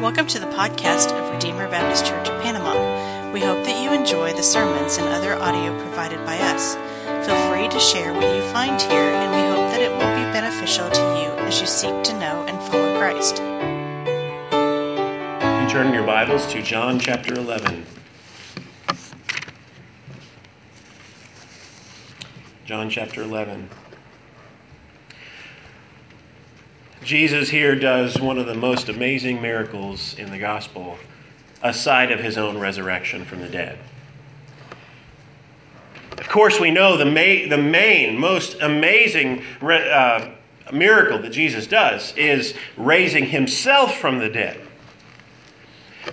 Welcome to the podcast of Redeemer Baptist Church of Panama. We hope that you enjoy the sermons and other audio provided by us. Feel free to share what you find here, and we hope that it will be beneficial to you as you seek to know and follow Christ. You turn your Bibles to John chapter 11. John chapter 11. Jesus here does one of the most amazing miracles in the gospel, aside of his own resurrection from the dead. Of course, we know the, ma- the main, most amazing re- uh, miracle that Jesus does is raising himself from the dead.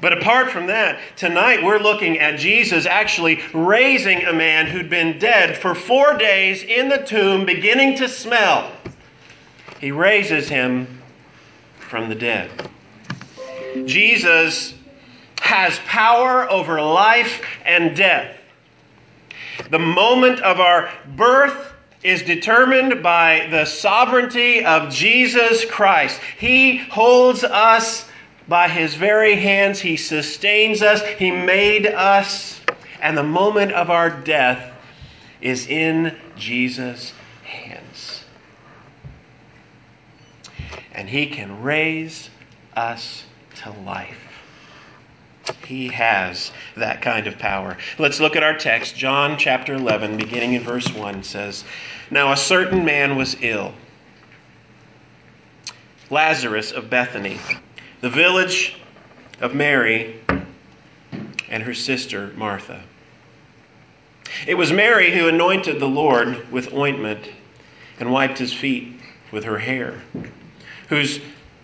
But apart from that, tonight we're looking at Jesus actually raising a man who'd been dead for four days in the tomb, beginning to smell. He raises him from the dead. Jesus has power over life and death. The moment of our birth is determined by the sovereignty of Jesus Christ. He holds us by his very hands, he sustains us, he made us, and the moment of our death is in Jesus' hands and He can raise us to life. He has that kind of power. Let's look at our text. John chapter 11, beginning in verse 1, says Now a certain man was ill, Lazarus of Bethany, the village of Mary and her sister Martha. It was Mary who anointed the Lord with ointment and wiped his feet with her hair whose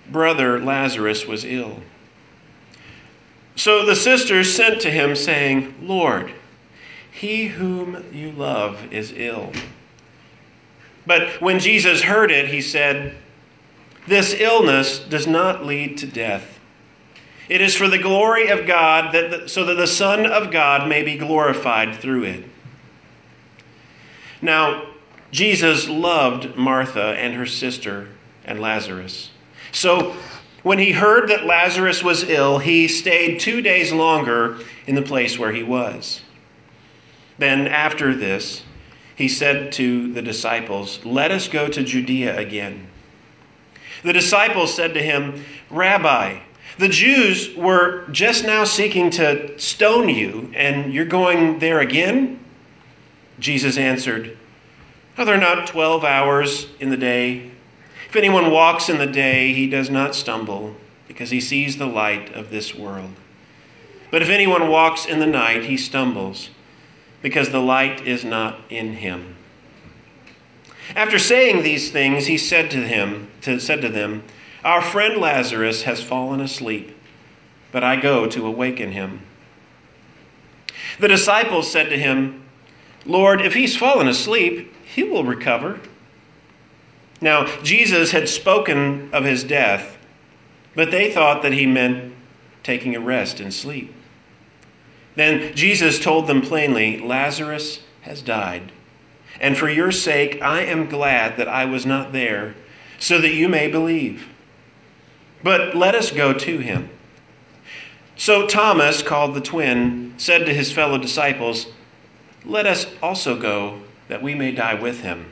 brother Lazarus was ill. So the sisters sent to him, saying, Lord, he whom you love is ill. But when Jesus heard it, he said, This illness does not lead to death. It is for the glory of God, that the, so that the Son of God may be glorified through it. Now, Jesus loved Martha and her sister and Lazarus. So when he heard that Lazarus was ill, he stayed two days longer in the place where he was. Then, after this, he said to the disciples, Let us go to Judea again. The disciples said to him, Rabbi, the Jews were just now seeking to stone you, and you're going there again? Jesus answered, Are there not twelve hours in the day? If anyone walks in the day, he does not stumble, because he sees the light of this world. But if anyone walks in the night, he stumbles, because the light is not in him. After saying these things, he said to him, to, said to them, Our friend Lazarus has fallen asleep, but I go to awaken him. The disciples said to him, Lord, if he's fallen asleep, he will recover. Now, Jesus had spoken of his death, but they thought that he meant taking a rest and sleep. Then Jesus told them plainly Lazarus has died. And for your sake, I am glad that I was not there, so that you may believe. But let us go to him. So Thomas, called the twin, said to his fellow disciples, Let us also go, that we may die with him.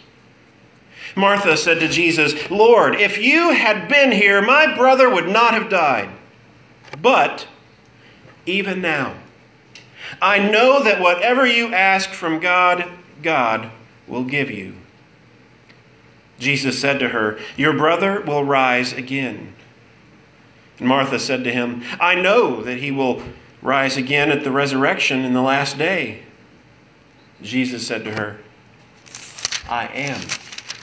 Martha said to Jesus, Lord, if you had been here, my brother would not have died. But even now, I know that whatever you ask from God, God will give you. Jesus said to her, Your brother will rise again. And Martha said to him, I know that he will rise again at the resurrection in the last day. Jesus said to her, I am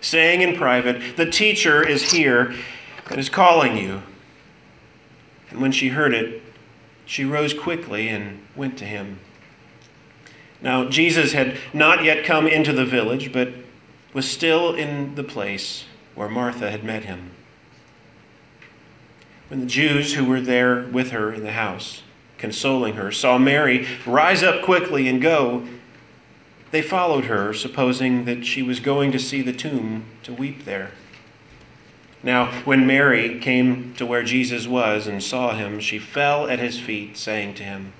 saying in private, The teacher is here and is calling you. And when she heard it, she rose quickly and went to him. Now, Jesus had not yet come into the village, but was still in the place where Martha had met him. When the Jews who were there with her in the house, consoling her, saw Mary rise up quickly and go, they followed her, supposing that she was going to see the tomb to weep there. Now, when Mary came to where Jesus was and saw him, she fell at his feet, saying to him,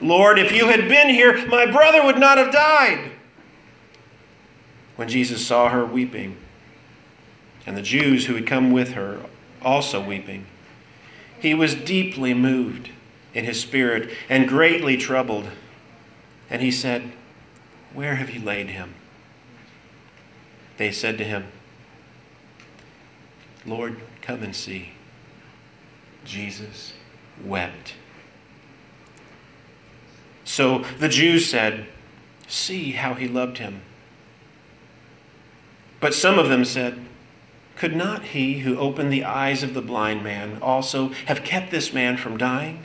Lord, if you had been here, my brother would not have died. When Jesus saw her weeping, and the Jews who had come with her also weeping, he was deeply moved in his spirit and greatly troubled. And he said, Where have you laid him? They said to him, Lord, come and see. Jesus wept. So the Jews said, See how he loved him. But some of them said, Could not he who opened the eyes of the blind man also have kept this man from dying?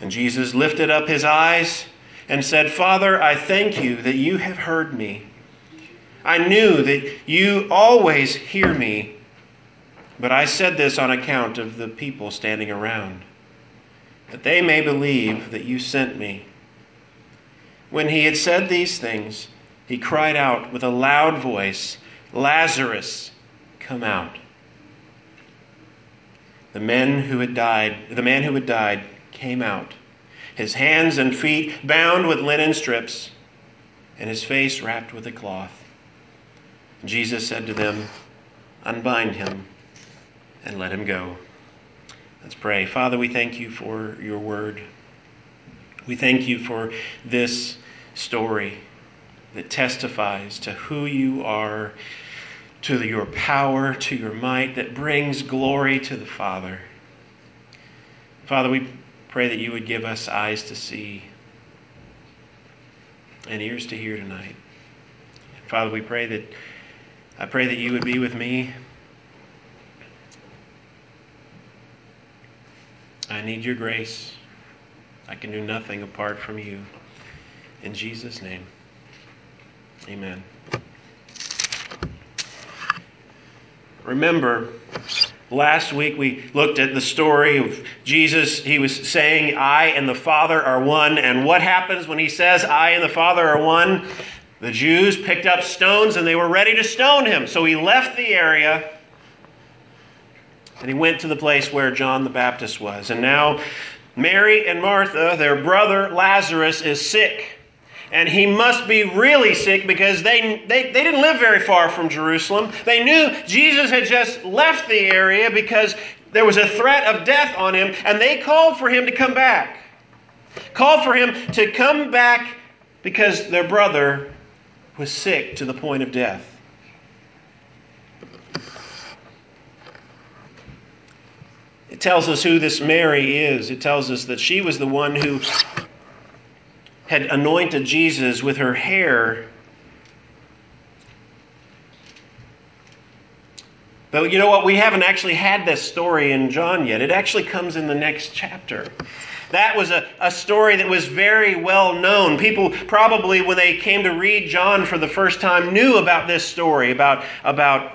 and Jesus lifted up his eyes and said, Father, I thank you that you have heard me. I knew that you always hear me, but I said this on account of the people standing around, that they may believe that you sent me. When he had said these things, he cried out with a loud voice, Lazarus, come out. The men who had died, the man who had died came out, his hands and feet bound with linen strips, and his face wrapped with a cloth. Jesus said to them, Unbind him and let him go. Let's pray. Father, we thank you for your word. We thank you for this story that testifies to who you are, to your power, to your might, that brings glory to the Father. Father, we pray that you would give us eyes to see and ears to hear tonight. Father, we pray that I pray that you would be with me. I need your grace. I can do nothing apart from you. In Jesus' name, amen. Remember, last week we looked at the story of Jesus. He was saying, I and the Father are one. And what happens when he says, I and the Father are one? The Jews picked up stones and they were ready to stone him. So he left the area and he went to the place where John the Baptist was. And now Mary and Martha, their brother Lazarus, is sick. And he must be really sick because they, they, they didn't live very far from Jerusalem. They knew Jesus had just left the area because there was a threat of death on him, and they called for him to come back. Called for him to come back because their brother was sick to the point of death. It tells us who this Mary is. It tells us that she was the one who had anointed Jesus with her hair. But you know what? We haven't actually had this story in John yet. It actually comes in the next chapter. That was a, a story that was very well known. People probably, when they came to read John for the first time, knew about this story, about, about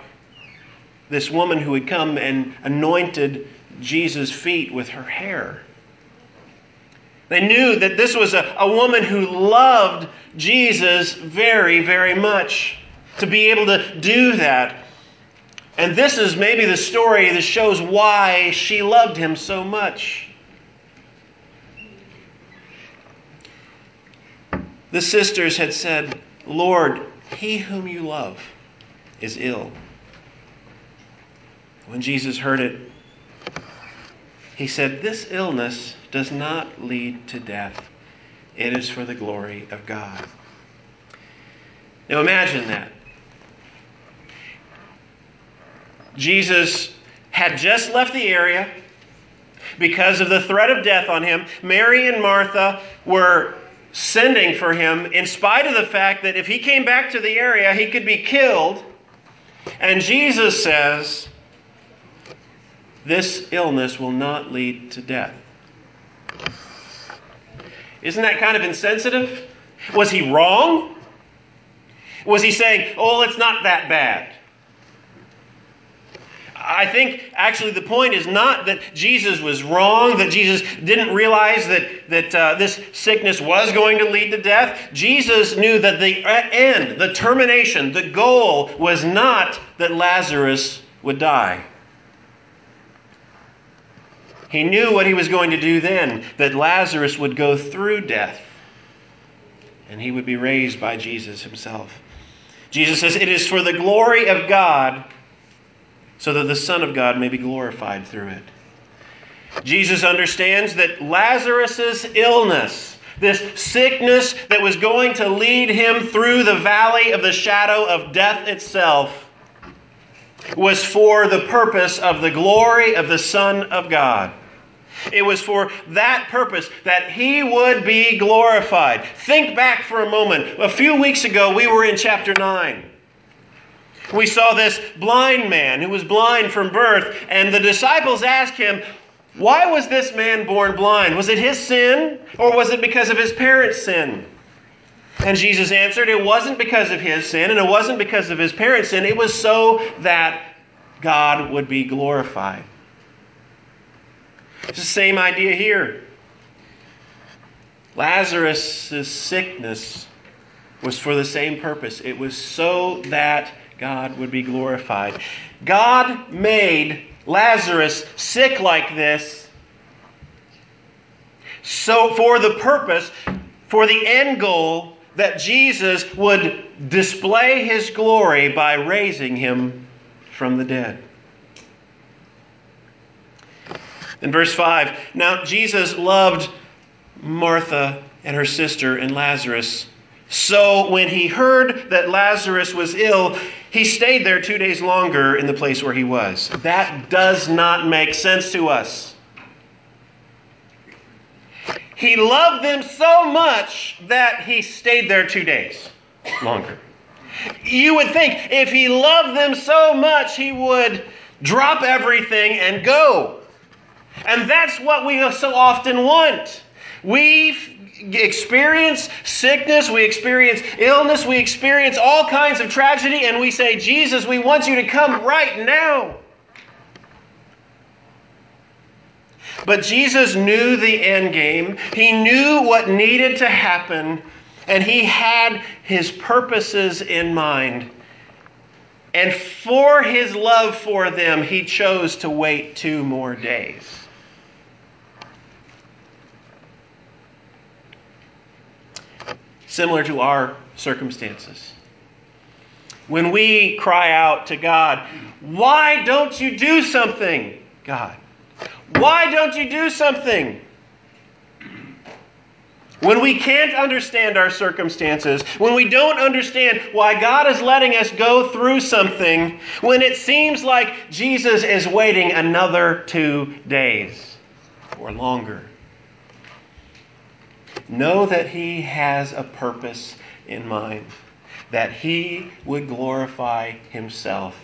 this woman who had come and anointed Jesus' feet with her hair. They knew that this was a, a woman who loved Jesus very, very much. To be able to do that. And this is maybe the story that shows why she loved him so much. The sisters had said, Lord, he whom you love is ill. When Jesus heard it, he said, This illness does not lead to death, it is for the glory of God. Now imagine that. Jesus had just left the area because of the threat of death on him. Mary and Martha were sending for him in spite of the fact that if he came back to the area, he could be killed. And Jesus says, This illness will not lead to death. Isn't that kind of insensitive? Was he wrong? Was he saying, Oh, it's not that bad? I think actually the point is not that Jesus was wrong, that Jesus didn't realize that, that uh, this sickness was going to lead to death. Jesus knew that the end, the termination, the goal was not that Lazarus would die. He knew what he was going to do then, that Lazarus would go through death and he would be raised by Jesus himself. Jesus says, It is for the glory of God so that the Son of God may be glorified through it. Jesus understands that Lazarus' illness, this sickness that was going to lead him through the valley of the shadow of death itself, was for the purpose of the glory of the Son of God. It was for that purpose that he would be glorified. Think back for a moment. A few weeks ago, we were in chapter 9. We saw this blind man who was blind from birth, and the disciples asked him, Why was this man born blind? Was it his sin, or was it because of his parents' sin? And Jesus answered, It wasn't because of his sin, and it wasn't because of his parents' sin. It was so that God would be glorified. It's the same idea here. Lazarus' sickness was for the same purpose. It was so that God would be glorified. God made Lazarus sick like this so for the purpose, for the end goal that Jesus would display his glory by raising him from the dead. In verse 5, now Jesus loved Martha and her sister and Lazarus. So when he heard that Lazarus was ill, he stayed there two days longer in the place where he was. That does not make sense to us. He loved them so much that he stayed there two days longer. You would think if he loved them so much, he would drop everything and go. And that's what we so often want. We experience sickness, we experience illness, we experience all kinds of tragedy, and we say, Jesus, we want you to come right now. But Jesus knew the end game. He knew what needed to happen, and he had his purposes in mind. And for his love for them, he chose to wait two more days. Similar to our circumstances. When we cry out to God, Why don't you do something, God? Why don't you do something? When we can't understand our circumstances, when we don't understand why God is letting us go through something, when it seems like Jesus is waiting another two days or longer, know that He has a purpose in mind, that He would glorify Himself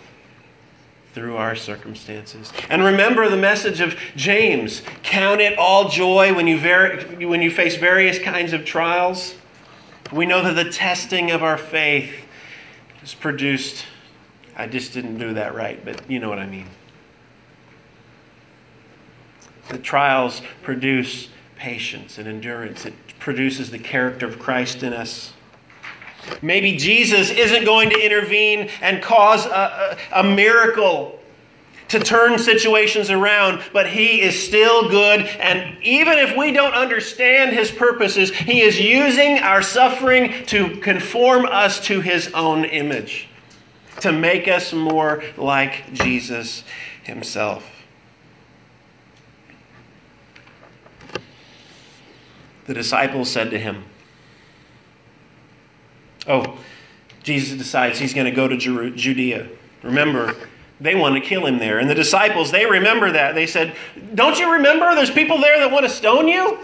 through our circumstances. And remember the message of James count it all joy when you, ver- when you face various kinds of trials. We know that the testing of our faith is produced I just didn't do that right, but you know what I mean. The trials produce patience and endurance, it produces the character of Christ in us. Maybe Jesus isn't going to intervene and cause a, a, a miracle to turn situations around, but He is still good. And even if we don't understand His purposes, He is using our suffering to conform us to His own image, to make us more like Jesus Himself. The disciples said to Him, Oh, Jesus decides He's going to go to Judea. Remember, they want to kill him there. And the disciples, they remember that. They said, Don't you remember? There's people there that want to stone you.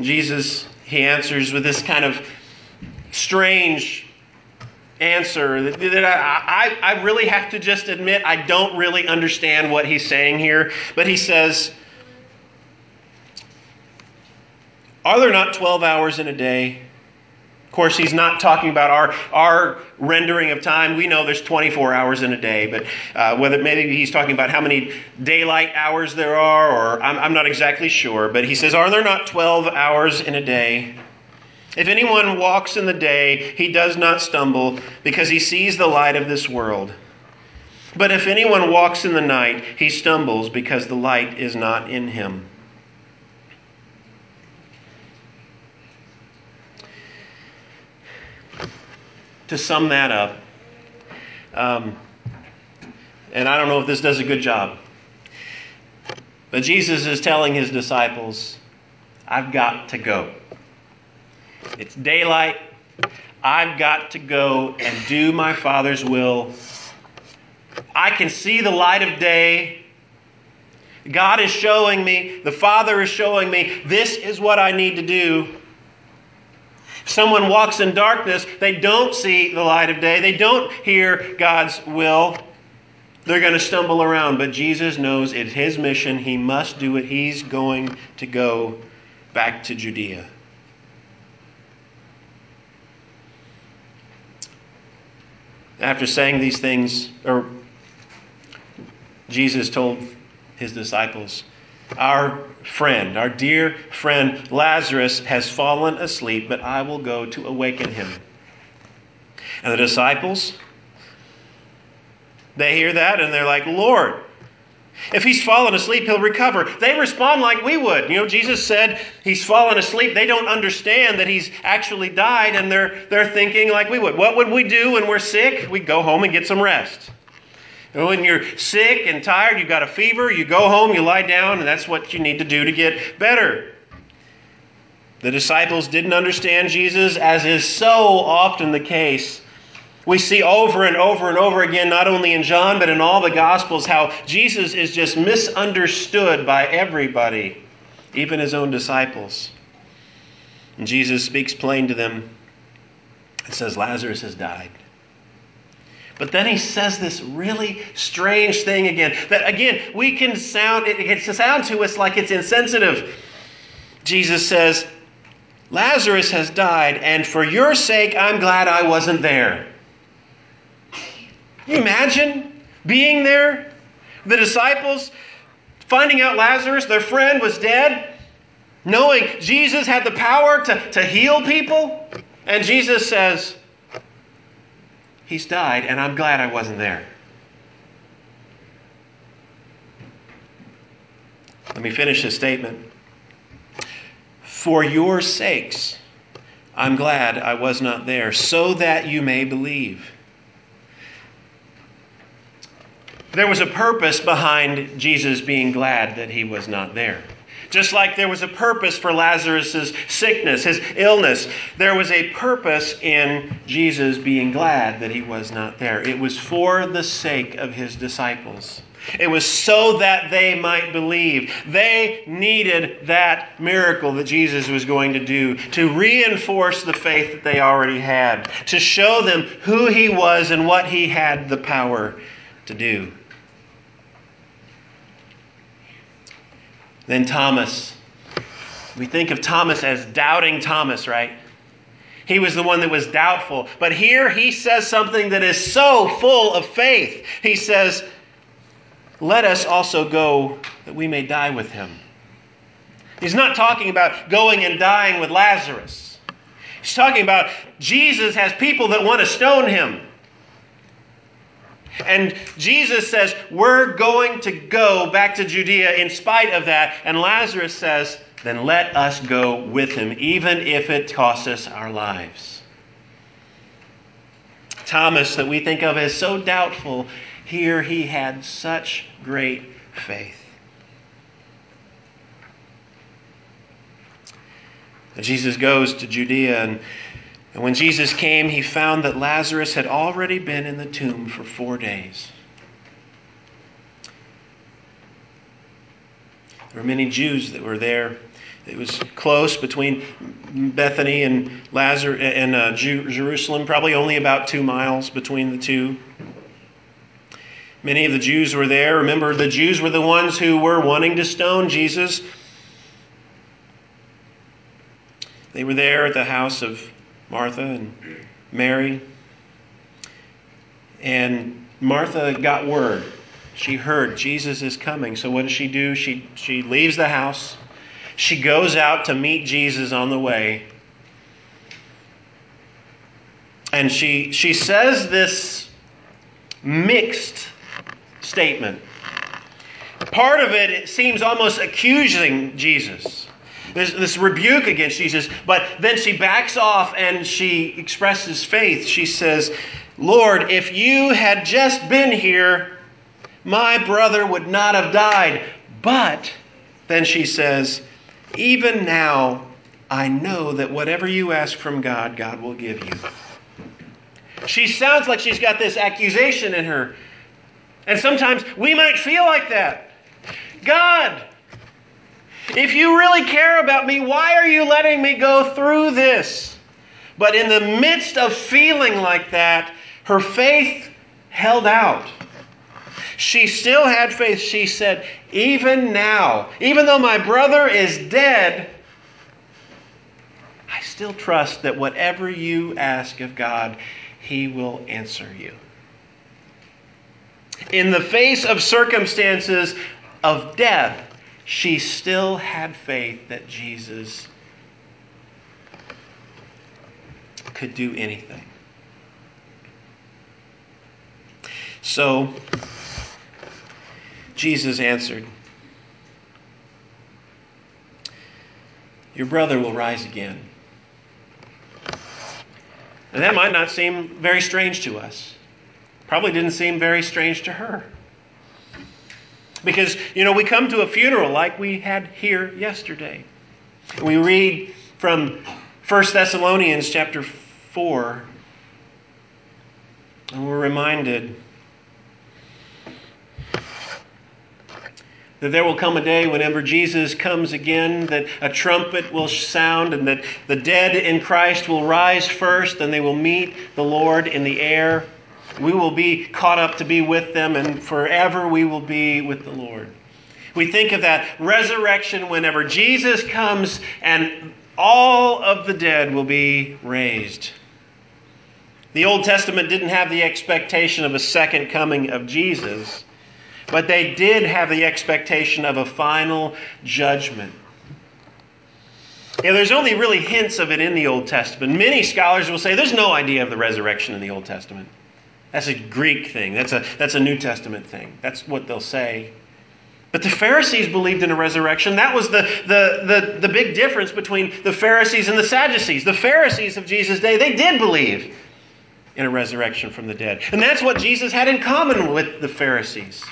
Jesus, he answers with this kind of strange answer that, I, I, I really have to just admit I don't really understand what he's saying here. But he says, Are there not 12 hours in a day? Of course, he's not talking about our, our rendering of time. We know there's 24 hours in a day, but uh, whether maybe he's talking about how many daylight hours there are, or I'm, I'm not exactly sure. But he says, Are there not 12 hours in a day? If anyone walks in the day, he does not stumble because he sees the light of this world. But if anyone walks in the night, he stumbles because the light is not in him. To sum that up, um, and I don't know if this does a good job, but Jesus is telling his disciples, I've got to go. It's daylight. I've got to go and do my Father's will. I can see the light of day. God is showing me, the Father is showing me, this is what I need to do. Someone walks in darkness, they don't see the light of day, they don't hear God's will. They're going to stumble around, but Jesus knows it's his mission. He must do it. He's going to go back to Judea. After saying these things, or Jesus told his disciples, Our friend, our dear friend Lazarus, has fallen asleep, but I will go to awaken him. And the disciples, they hear that and they're like, Lord, if he's fallen asleep, he'll recover. They respond like we would. You know, Jesus said he's fallen asleep. They don't understand that he's actually died, and they're, they're thinking like we would. What would we do when we're sick? We go home and get some rest. When you're sick and tired, you've got a fever, you go home, you lie down, and that's what you need to do to get better. The disciples didn't understand Jesus, as is so often the case. We see over and over and over again, not only in John, but in all the Gospels, how Jesus is just misunderstood by everybody, even his own disciples. And Jesus speaks plain to them and says, Lazarus has died. But then he says this really strange thing again. That again, we can sound it can sound to us like it's insensitive. Jesus says, Lazarus has died, and for your sake, I'm glad I wasn't there. Can you imagine being there? The disciples finding out Lazarus, their friend, was dead, knowing Jesus had the power to, to heal people, and Jesus says, He's died, and I'm glad I wasn't there. Let me finish this statement. For your sakes, I'm glad I was not there, so that you may believe. There was a purpose behind Jesus being glad that he was not there. Just like there was a purpose for Lazarus' sickness, his illness, there was a purpose in Jesus being glad that he was not there. It was for the sake of his disciples. It was so that they might believe. They needed that miracle that Jesus was going to do to reinforce the faith that they already had, to show them who he was and what he had the power to do. Then Thomas. We think of Thomas as doubting Thomas, right? He was the one that was doubtful. But here he says something that is so full of faith. He says, Let us also go that we may die with him. He's not talking about going and dying with Lazarus. He's talking about Jesus has people that want to stone him. And Jesus says, We're going to go back to Judea in spite of that. And Lazarus says, Then let us go with him, even if it costs us our lives. Thomas, that we think of as so doubtful, here he had such great faith. Jesus goes to Judea and and when Jesus came, he found that Lazarus had already been in the tomb for four days. There were many Jews that were there. It was close between Bethany and Lazarus and uh, Jerusalem, probably only about two miles between the two. Many of the Jews were there. Remember, the Jews were the ones who were wanting to stone Jesus. They were there at the house of Martha and Mary. And Martha got word. She heard Jesus is coming. So what does she do? She, she leaves the house. She goes out to meet Jesus on the way. And she, she says this mixed statement. Part of it, it seems almost accusing Jesus. There's this rebuke against Jesus, but then she backs off and she expresses faith. She says, Lord, if you had just been here, my brother would not have died. But then she says, Even now, I know that whatever you ask from God, God will give you. She sounds like she's got this accusation in her. And sometimes we might feel like that. God, if you really care about me, why are you letting me go through this? But in the midst of feeling like that, her faith held out. She still had faith. She said, Even now, even though my brother is dead, I still trust that whatever you ask of God, He will answer you. In the face of circumstances of death, she still had faith that Jesus could do anything. So, Jesus answered, Your brother will rise again. And that might not seem very strange to us. Probably didn't seem very strange to her. Because, you know, we come to a funeral like we had here yesterday. We read from 1 Thessalonians chapter 4, and we're reminded that there will come a day whenever Jesus comes again, that a trumpet will sound, and that the dead in Christ will rise first, and they will meet the Lord in the air. We will be caught up to be with them, and forever we will be with the Lord. We think of that resurrection whenever Jesus comes and all of the dead will be raised. The Old Testament didn't have the expectation of a second coming of Jesus, but they did have the expectation of a final judgment. Yeah, there's only really hints of it in the Old Testament. Many scholars will say there's no idea of the resurrection in the Old Testament. That's a Greek thing. That's a, that's a New Testament thing. That's what they'll say. But the Pharisees believed in a resurrection. That was the, the, the, the big difference between the Pharisees and the Sadducees. The Pharisees of Jesus' day, they did believe in a resurrection from the dead. And that's what Jesus had in common with the Pharisees.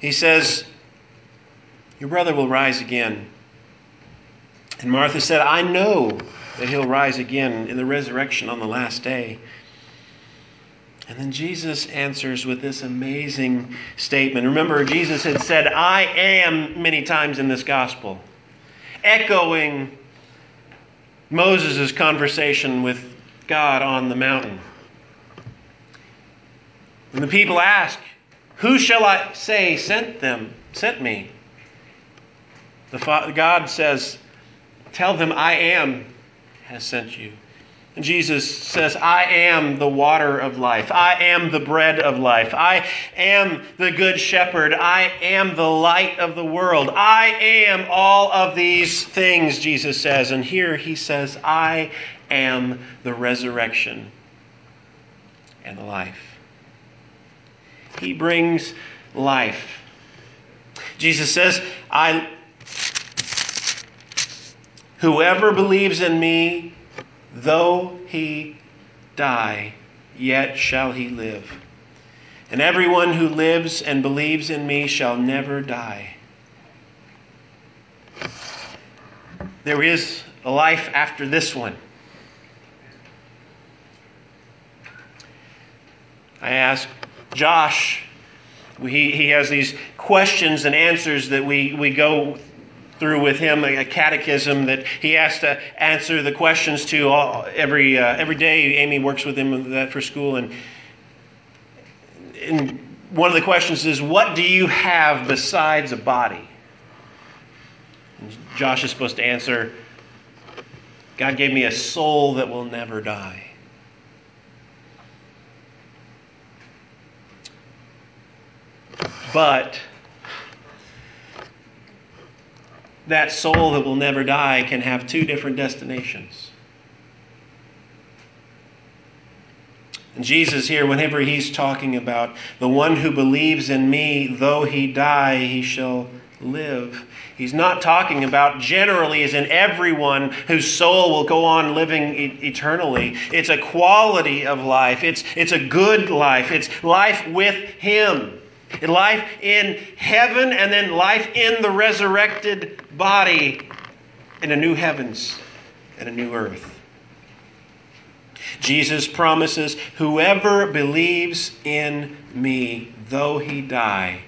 He says, Your brother will rise again. And Martha said, I know that he'll rise again in the resurrection on the last day. And then Jesus answers with this amazing statement. Remember, Jesus had said, I am many times in this gospel, echoing Moses' conversation with God on the mountain. And the people ask, Who shall I say sent them, sent me? The God says, Tell them I am has sent you. And Jesus says, I am the water of life. I am the bread of life. I am the good shepherd. I am the light of the world. I am all of these things, Jesus says. And here he says, I am the resurrection and the life. He brings life. Jesus says, I whoever believes in me Though he die, yet shall he live. And everyone who lives and believes in me shall never die. There is a life after this one. I asked Josh, he, he has these questions and answers that we, we go through with him a catechism that he has to answer the questions to all, every uh, every day. Amy works with him that for school, and, and one of the questions is, "What do you have besides a body?" And Josh is supposed to answer, "God gave me a soul that will never die." But that soul that will never die can have two different destinations. And Jesus here, whenever he's talking about the one who believes in me, though he die, he shall live. He's not talking about generally as in everyone whose soul will go on living e- eternally. It's a quality of life. It's, it's a good life. It's life with him life in heaven, and then life in the resurrected body in a new heavens and a new earth. Jesus promises, Whoever believes in me, though he die,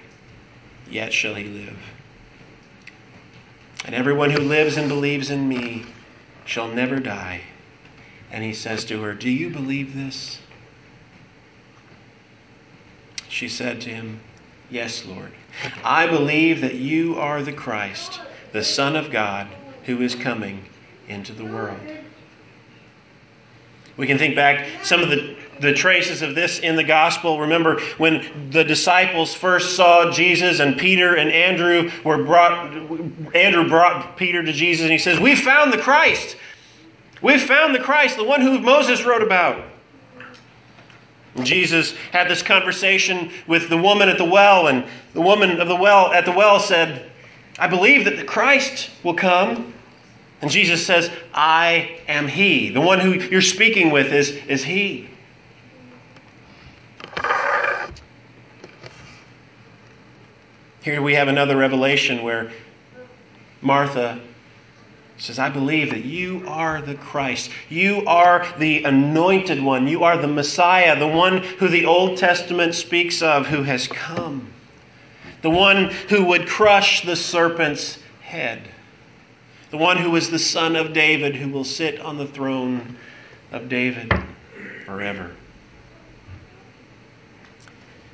yet shall he live. And everyone who lives and believes in me shall never die. And he says to her, Do you believe this? She said to him, Yes, Lord. I believe that you are the Christ, the Son of God, who is coming into the world. We can think back some of the, the traces of this in the gospel. Remember when the disciples first saw Jesus and Peter and Andrew were brought Andrew brought Peter to Jesus and he says, "We found the Christ. We've found the Christ, the one who Moses wrote about." Jesus had this conversation with the woman at the well, and the woman of the well at the well said, I believe that the Christ will come. And Jesus says, I am He. The one who you're speaking with is, is He. Here we have another revelation where Martha says, I believe that you are the Christ. You are the anointed one. You are the Messiah, the one who the Old Testament speaks of, who has come. The one who would crush the serpent's head. The one who is the son of David, who will sit on the throne of David forever.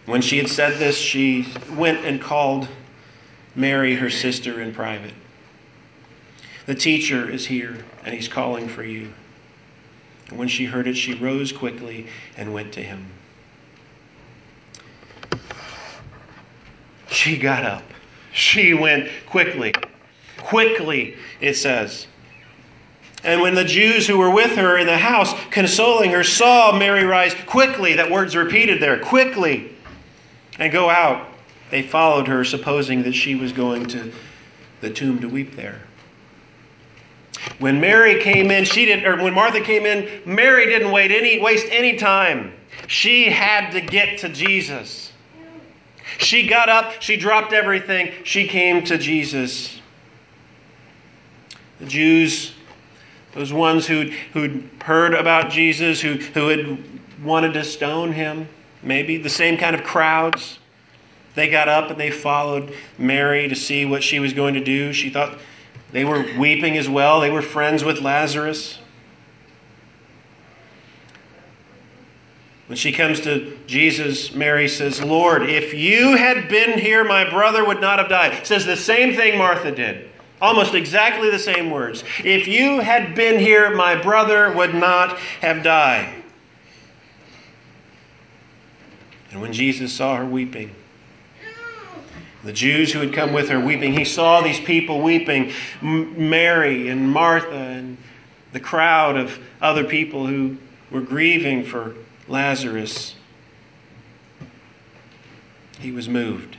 When she had said this, she went and called Mary, her sister, in private. The teacher is here, and he's calling for you. And when she heard it, she rose quickly and went to him. She got up. She went quickly. Quickly, it says. And when the Jews who were with her in the house, consoling her, saw Mary rise quickly, that word's repeated there, quickly, and go out, they followed her, supposing that she was going to the tomb to weep there. When Mary came in, she didn't, or when Martha came in, Mary didn't wait any, waste any time. She had to get to Jesus. She got up, she dropped everything, she came to Jesus. The Jews, those ones who'd, who'd heard about Jesus, who, who had wanted to stone him, maybe the same kind of crowds, they got up and they followed Mary to see what she was going to do. She thought they were weeping as well. They were friends with Lazarus. When she comes to Jesus, Mary says, Lord, if you had been here, my brother would not have died. Says the same thing Martha did. Almost exactly the same words. If you had been here, my brother would not have died. And when Jesus saw her weeping, the Jews who had come with her weeping, he saw these people weeping Mary and Martha and the crowd of other people who were grieving for Lazarus. He was moved.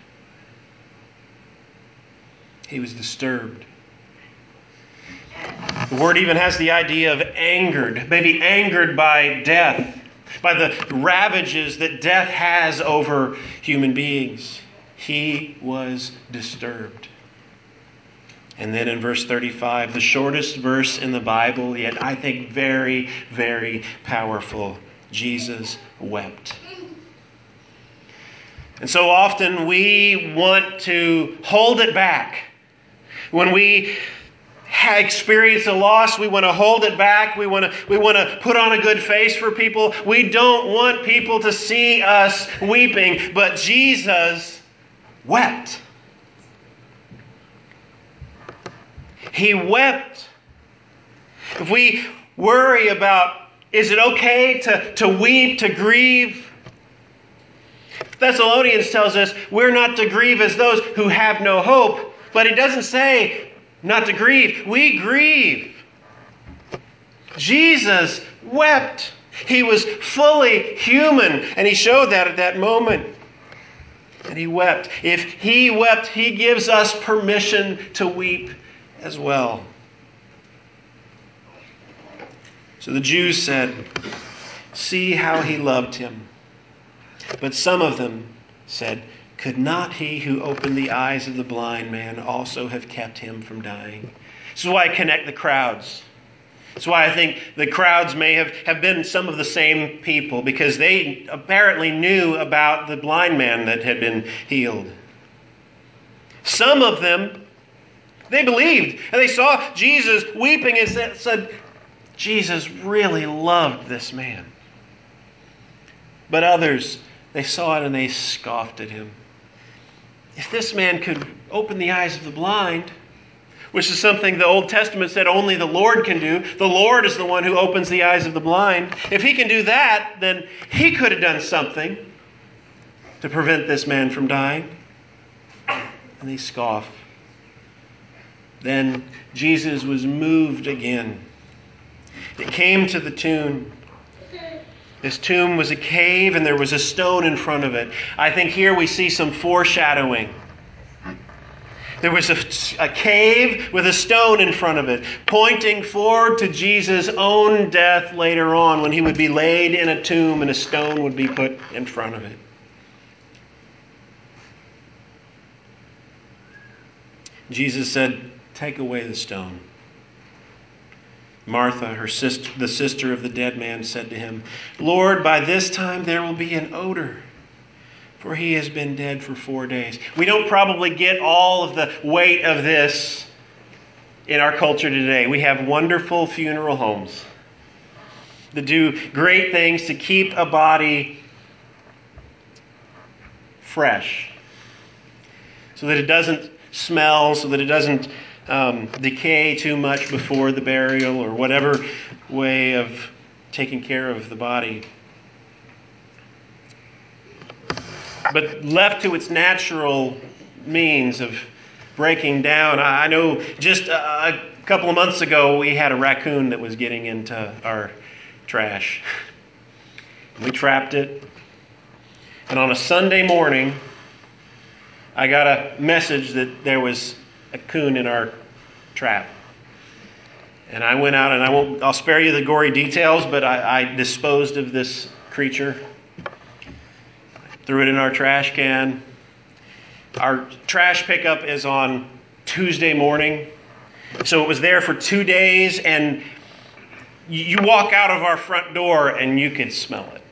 He was disturbed. The word even has the idea of angered, maybe angered by death, by the ravages that death has over human beings. He was disturbed. And then in verse 35, the shortest verse in the Bible, yet I think very, very powerful Jesus wept. And so often we want to hold it back. When we experience a loss, we want to hold it back. We want to, we want to put on a good face for people. We don't want people to see us weeping, but Jesus wept. He wept. If we worry about is it okay to, to weep, to grieve? Thessalonians tells us we're not to grieve as those who have no hope, but he doesn't say not to grieve. We grieve. Jesus wept. He was fully human, and he showed that at that moment. And he wept. If he wept, he gives us permission to weep as well. So the Jews said, See how he loved him. But some of them said, could not he who opened the eyes of the blind man also have kept him from dying? This is why I connect the crowds. That's why I think the crowds may have, have been some of the same people because they apparently knew about the blind man that had been healed. Some of them, they believed and they saw Jesus weeping and said, Jesus really loved this man. But others, they saw it and they scoffed at him if this man could open the eyes of the blind, which is something the Old Testament said only the Lord can do, the Lord is the one who opens the eyes of the blind. If he can do that, then he could have done something to prevent this man from dying. And they scoff. Then Jesus was moved again. It came to the tomb. This tomb was a cave and there was a stone in front of it. I think here we see some foreshadowing. There was a, a, cave with a stone in front of it, pointing forward to Jesus' own death later on when he would be laid in a tomb and a stone would be put in front of it. Jesus said, Take away the stone. Martha, her sister, the sister of the dead man, said to him, Lord, by this time there will be an odor, for he has been dead for four days. We don't probably get all of the weight of this in our culture today. We have wonderful funeral homes that do great things to keep a body fresh so that it doesn't smell, so that it doesn't um, decay too much before the burial or whatever way of taking care of the body. But left to its natural means of breaking down, I know just a couple of months ago we had a raccoon that was getting into our trash. We trapped it. And on a Sunday morning, I got a message that there was a coon in our trap. And I went out, and I won't, I'll spare you the gory details, but I, I disposed of this creature, threw it in our trash can. Our trash pickup is on Tuesday morning. So it was there for two days, and you walk out of our front door and you can smell it.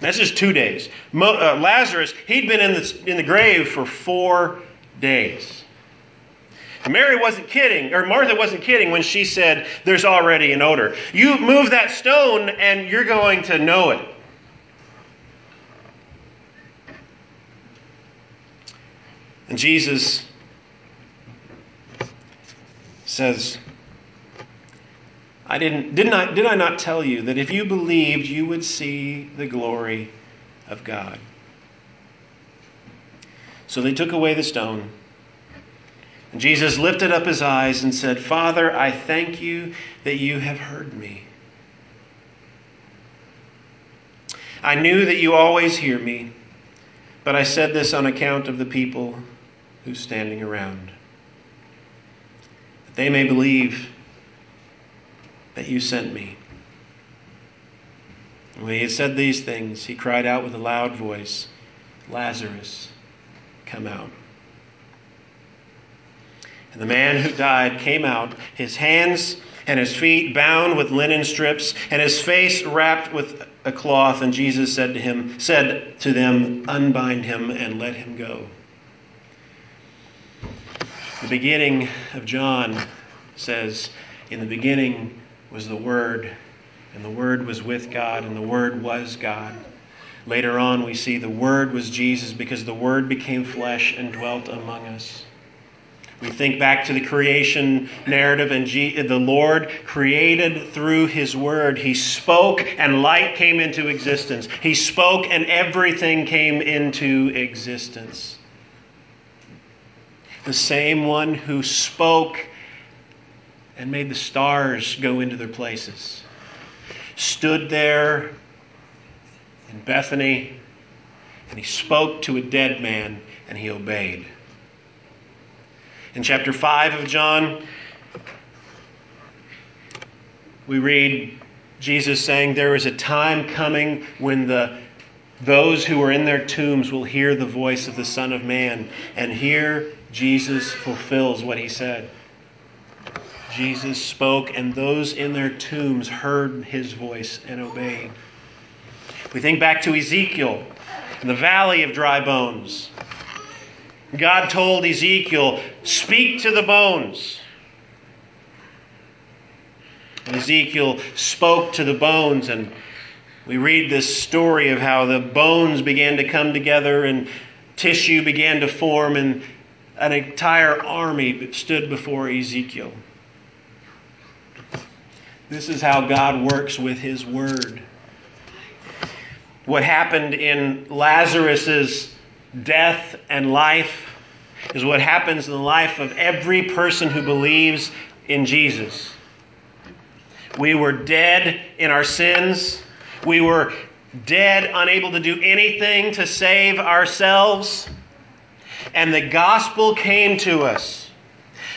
That's just two days. Mo, uh, Lazarus, he'd been in the, in the grave for four days. Mary wasn't kidding, or Martha wasn't kidding when she said, There's already an odor. You move that stone and you're going to know it. And Jesus says, I didn't, didn't I, did I not tell you that if you believed, you would see the glory of God? So they took away the stone. And Jesus lifted up his eyes and said, Father, I thank you that you have heard me. I knew that you always hear me, but I said this on account of the people who's standing around, that they may believe that you sent me. When he had said these things, he cried out with a loud voice, Lazarus, come out. And the man who died came out, his hands and his feet bound with linen strips, and his face wrapped with a cloth. And Jesus said to him, said to them, Unbind him and let him go. The beginning of John says, In the beginning was the Word, and the Word was with God, and the Word was God. Later on, we see the Word was Jesus because the Word became flesh and dwelt among us. We think back to the creation narrative, and the Lord created through His Word. He spoke, and light came into existence. He spoke, and everything came into existence. The same one who spoke and made the stars go into their places. Stood there in Bethany and he spoke to a dead man and he obeyed. In chapter 5 of John, we read Jesus saying, There is a time coming when the those who are in their tombs will hear the voice of the Son of Man. And here Jesus fulfills what he said. Jesus spoke, and those in their tombs heard his voice and obeyed. We think back to Ezekiel in the valley of dry bones. God told Ezekiel, Speak to the bones. And Ezekiel spoke to the bones, and we read this story of how the bones began to come together and tissue began to form, and an entire army stood before Ezekiel. This is how God works with His Word. What happened in Lazarus's death and life is what happens in the life of every person who believes in Jesus. We were dead in our sins. We were dead, unable to do anything to save ourselves. And the gospel came to us.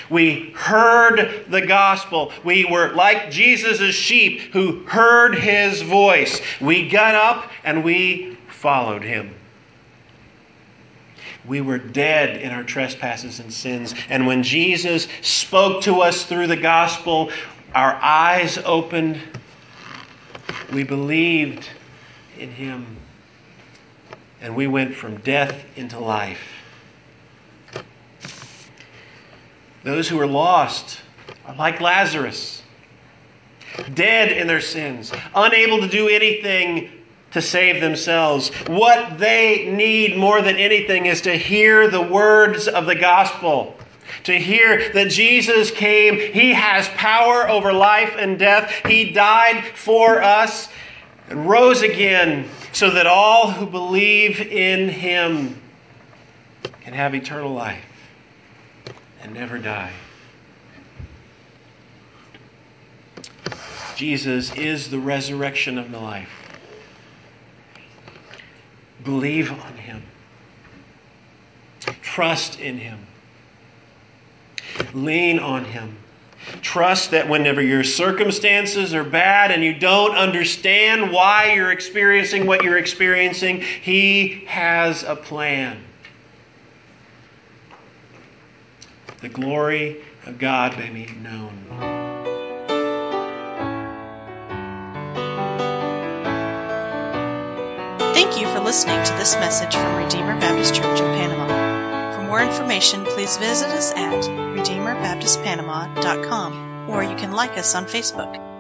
We heard the gospel. We were like Jesus' sheep who heard his voice. We got up and we followed him. We were dead in our trespasses and sins. And when Jesus spoke to us through the gospel, our eyes opened. We believed in him. And we went from death into life. Those who are lost are like Lazarus, dead in their sins, unable to do anything to save themselves. What they need more than anything is to hear the words of the gospel. To hear that Jesus came, He has power over life and death. He died for us and rose again so that all who believe in Him can have eternal life and never die. Jesus is the resurrection of the life. Believe on him. Trust in him. Lean on him. Trust that whenever your circumstances are bad and you don't understand why you're experiencing what you're experiencing, he has a plan. The glory of God may be known. Thank you for listening to this message from Redeemer Baptist Church in Panama. For more information, please visit us at RedeemerBaptistPanama.com or you can like us on Facebook.